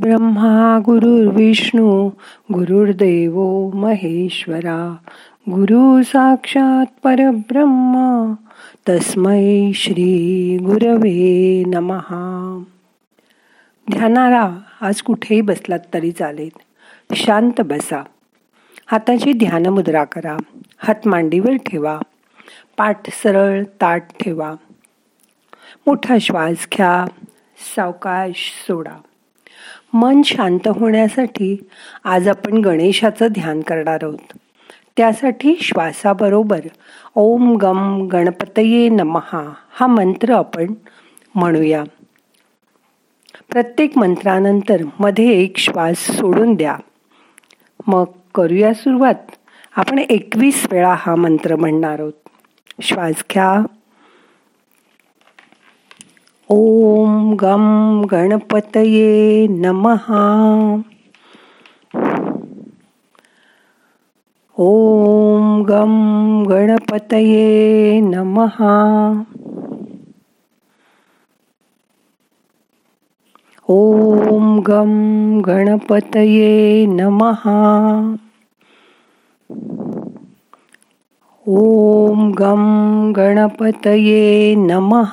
ब्रह्मा गुरुर्विष्णू गुरुर्देव महेश्वरा गुरु साक्षात परब्रह्म तस्मै श्री गुरवे नमहा ध्यानाला आज कुठेही बसलात तरी चालेल. शांत बसा. हाताची ध्यानमुद्रा करा. हात मांडीवर ठेवा. पाठ सरळ ताट ठेवा. मोठा श्वास घ्या. सावकाश सोडा. मन शांत होण्यासाठी आज आपण गणेशाचं ध्यान करणार आहोत. त्यासाठी श्वासाबरोबर ओम गम गणपतये नमहा हा मंत्र आपण म्हणूया. प्रत्येक मंत्रानंतरमध्ये एक श्वास सोडून द्या. मग करूया सुरुवात. आपण एकवीस वेळा हा मंत्र म्हणणार आहोत. श्वास घ्या. ओम गम गणपतये नमहा ओम गम गणपतये नमहा ओम गम गणपतये नमहा ॐ गं गणपतये नमः।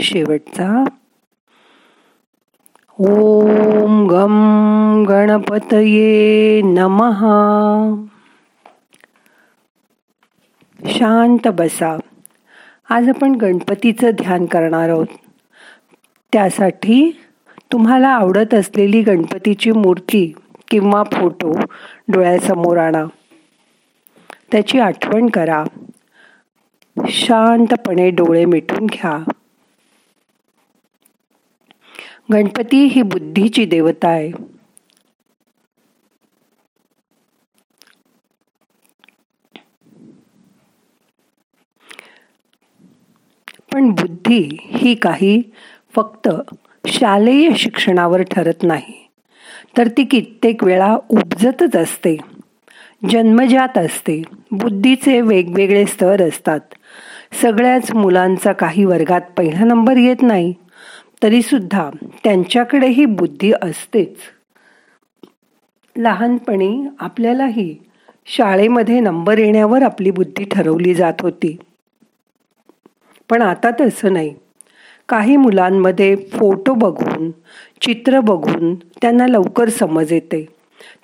शेवटचा. ओम गम गणपतये नमहा शांत बसा. आज आपण गणपतीचं ध्यान करणार आहोत. त्यासाठी तुम्हाला आवडत असलेली गणपतीची मूर्ती किंवा फोटो डोळ्यासमोर आणा. त्याची आठवण करा. शांतपणे डोळे मिटून घ्या. गणपती ही बुद्धीची देवता आहे. पण बुद्धी ही काही फक्त शालेय शिक्षणावर ठरत नाही तर ती कित्येक वेळा उपजतच असते जन्मजात असते बुद्धीचे वेगवेगळे स्तर असतात. सगळ्याच मुलांचा काही वर्गात पहिला नंबर येत नाही तरीसुद्धा त्यांच्याकडेही बुद्धी असतेच. लहानपणी आपल्यालाही शाळेमध्ये नंबर येण्यावर आपली बुद्धी ठरवली जात होती. पण आता तसं नाही. काही मुलांमध्ये फोटो बघून चित्र बघून त्यांना लवकर समज येते.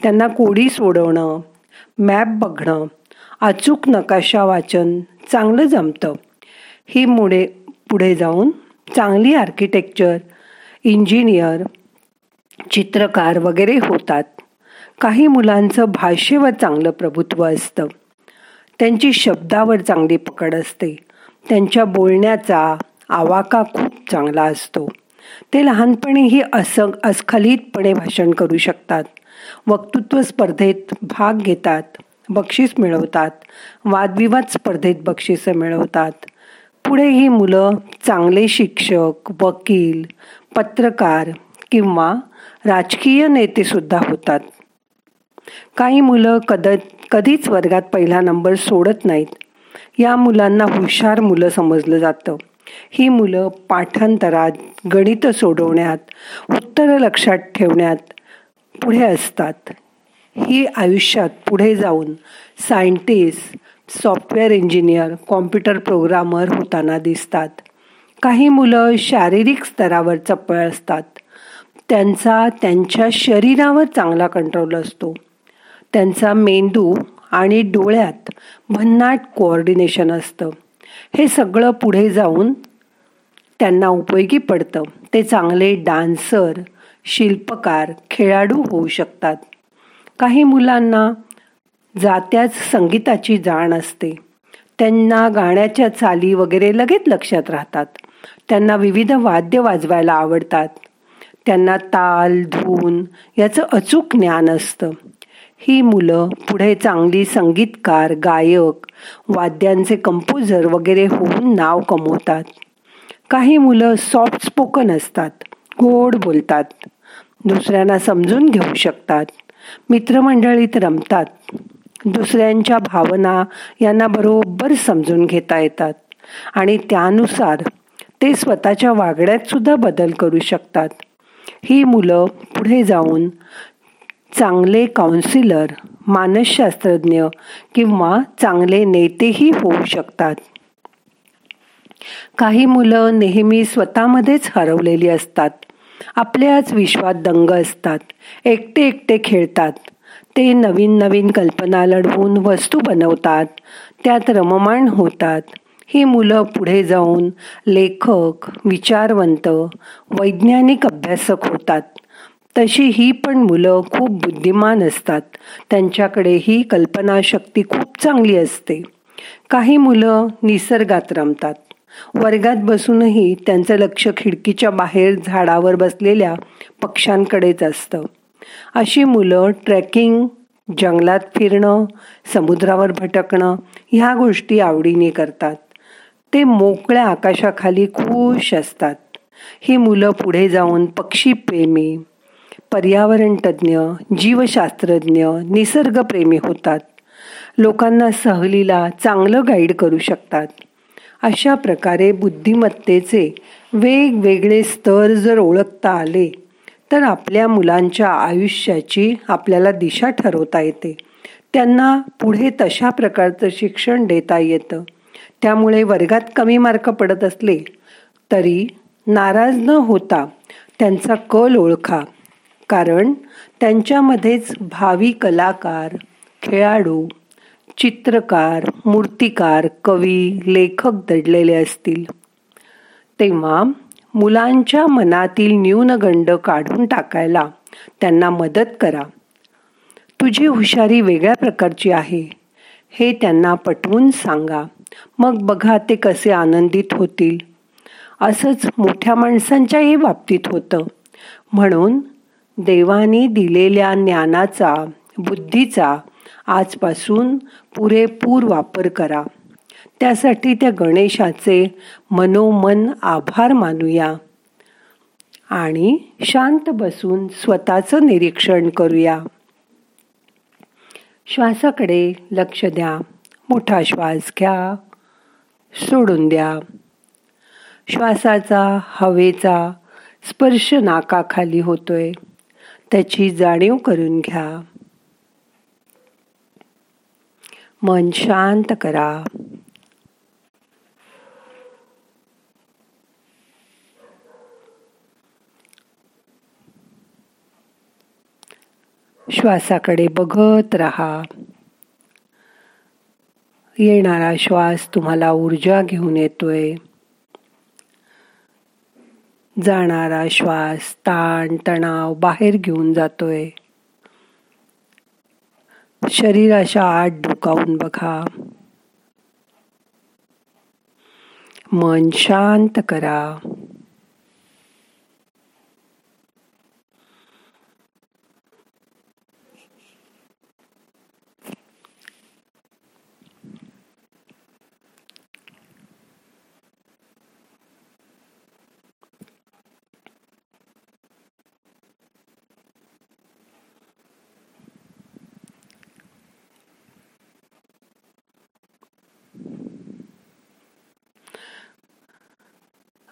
त्यांना कोडी सोडवणं मॅप बघणं अचूक नकाशा वाचन चांगलं जमतं. ही मुळे पुढे जाऊन चांगली आर्किटेक्चर इंजिनियर चित्रकार वगैरे होतात. काही मुलांचं भाषेवर चांगलं प्रभुत्व असतं. त्यांची शब्दावर चांगली पकड असते. त्यांच्या बोलण्याचा आवाका खूप चांगला असतो. ते लहानपणीही अस अस्खलितपणे भाषण करू शकतात. वक्तृत्व स्पर्धेत भाग घेतात बक्षीस मिळवतात वादविवाद स्पर्धेत बक्षिसं मिळवतात. पुढे ही मुलं चांगले शिक्षक वकील पत्रकार किंवा राजकीय नेते सुद्धा होतात. काही मुलं कद कधीच वर्गात पहिला नंबर सोडत नाहीत. या मुलांना हुशार मुलं समजलं जातं. ही मुलं पाठांतरात गणित सोडवण्यात उत्तर लक्षात ठेवण्यात पुढे असतात. ही आयुष्यात पुढे जाऊन scientist software engineer computer programmer होताना दिसतात. काही मुलं शारीरिक स्तरावर चपळ असतात. त्यांचा त्यांच्या शरीरावर चांगला कंट्रोल असतो. त्यांचा मेंदू आणि डोळ्यात भन्नाट कोऑर्डिनेशन असतं. हे सगळं पुढे जाऊन त्यांना उपयोगी पडतं. ते चांगले डान्सर शिल्पकार खेळाडू होऊ शकतात. काही मुलांना जात्याच संगीताची जाण असते. त्यांना गाण्याच्या चाली वगैरे लगेच लक्षात राहतात. त्यांना विविध वाद्य वाजवायला आवडतात. त्यांना ताल धून याचं अचूक ज्ञान असतं. ही मुलं पुढे चांगली संगीतकार गायक वाद्यांचे कंपोजर वगैरे होऊन नाव कमवतात. काही मुलं सॉफ्ट स्पोकन असतात गोड बोलतात. दुसऱ्यांना समजून घेऊ शकतात. मित्रमंडळीत रमतात. दुसऱ्यांच्या भावना यांना बरोबर समजून घेता येतात. आणि त्यानुसार ते स्वतःच्या वागण्यात सुद्धा बदल करू शकतात. ही मुलं पुढे जाऊन चांगले काउन्सिलर मानसशास्त्रज्ञ किंवा चांगले नेतेही होऊ शकतात. काही मुलं नेहमी स्वतःमध्येच हरवलेली असतात. आपल्याच विश्वात दंग असतात. एकटे एकटे खेळतात. ते नवीन नवीन कल्पना लढवून वस्तू बनवतात. त्यात रममाण होतात. ही मुलं पुढे जाऊन लेखक विचारवंत वैज्ञानिक अभ्यासक होतात. तशी ही पण मुलं खूप बुद्धिमान असतात. त्यांच्याकडे ही कल्पनाशक्ती खूप चांगली असते. काही मुलं निसर्गात रमतात. वर्गात बसूनही त्यांचं लक्ष खिडकीच्या बाहेर झाडावर बसलेल्या पक्ष्यांकडेच असतं. अशी मुलं ट्रेकिंग जंगलात फिरणं समुद्रावर भटकणं ह्या गोष्टी आवडीने करतात. ते मोकळ्या आकाशाखाली खुश असतात. ही मुलं पुढे जाऊन पक्षीप्रेमी पर्यावरणतज्ज्ञ जीवशास्त्रज्ञ निसर्गप्रेमी होतात. लोकांना सहलीला चांगलं गाईड करू शकतात. अशा प्रकारे बुद्धिमत्तेचे वेगवेगळे स्तर जर ओळखता आले तर आपल्या मुलांच्या आयुष्याची आपल्याला दिशा ठरवता येते. त्यांना पुढे तशा प्रकारचं शिक्षण देता येतं. त्यामुळे वर्गात कमी मार्क पडत असले तरी नाराज न होता त्यांचा कल ओळखा. कारण त्यांच्यामध्येच भावी कलाकार खेळाडू चित्रकार मूर्तिकार कवी लेखक दडलेले असतील. तेव्हा मुलांच्या मनातील न्यूनगंड काढून टाकायला त्यांना मदत करा. तुझी हुशारी वेगळ्या प्रकारची आहे हे त्यांना पटवून सांगा. मग बघा ते कसे आनंदित होतील. असंच मोठ्या माणसांच्याही बाबतीत होतं. म्हणून देवानी दिलेल्या ज्ञानाचा बुद्धीचा आजपासून पुरेपूर वापर करा. त्यासाठी त्या गणेशाचे मनोमन आभार मानूया. आणि शांत बसून स्वतःचं निरीक्षण करूया. श्वासाकडे लक्ष द्या. मोठा श्वास घ्या. सोडून द्या. श्वासाचा हवेचा स्पर्श नाकाखाली होतोय. त्याची जाणीव करून घ्या. मन शांत करा. श्वासाकडे बघत राहा. येणारा श्वास तुम्हाला ऊर्जा घेऊन येतोय. जाणारा श्वास ताण तणाव बाहेर घेऊन जातोय. शरीराच्या आत डोकावून बघा. मन शांत करा.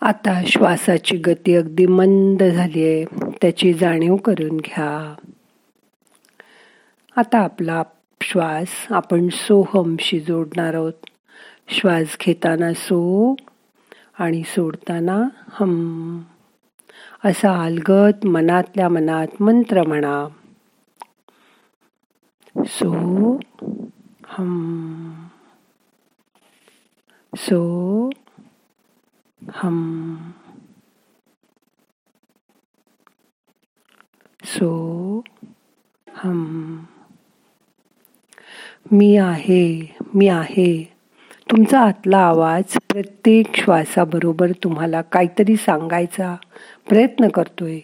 आता श्वासाची गती अगदी मंद झाली आहे. त्याची जाणीव करून घ्या. आता आपला श्वास आपण सोहमशी जोडणार आहोत. श्वास घेताना सो आणि सोडताना हम. असा अलगत मनातल्या मनात मंत्र म्हणा. सो हम. सो हम सो हम मी आहे मी आहे. तुमचा आतला आवाज प्रत्येक श्वासाबरोबर तुम्हाला काहीतरी सांगायचा प्रयत्न करतोय.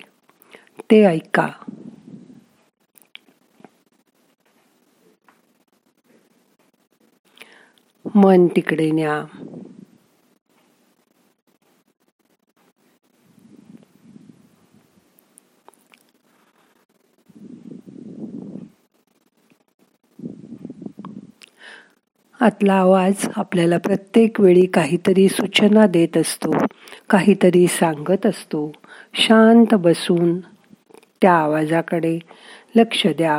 ते ऐका. मन तिकडे न्या. आतला आवाज आपल्याला प्रत्येक वेळी काहीतरी सूचना देत असतो काहीतरी सांगत असतो. शांत बसून त्या आवाजाकडे लक्ष द्या.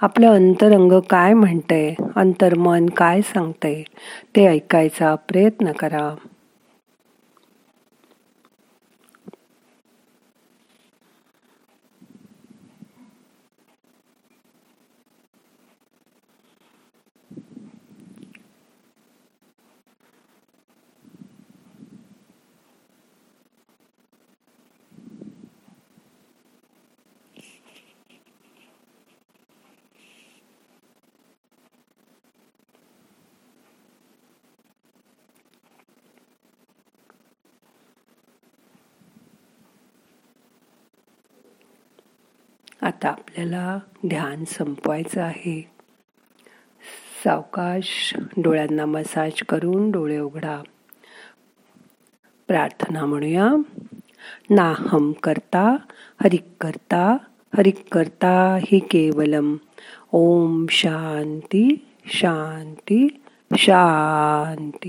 आपलं अंतरंग काय म्हणतंय अंतर्मन काय सांगतंय ते ऐकायचा प्रयत्न करा. आता आपल्याला ध्यान संपवायचं आहे. सावकाश डोळ्यांना मसाज करून डोळे उघडा. प्रार्थना म्हणूया. नाहम करता हरिक करता हरिक करता हि केवलम. ओम शांती शांती शांती.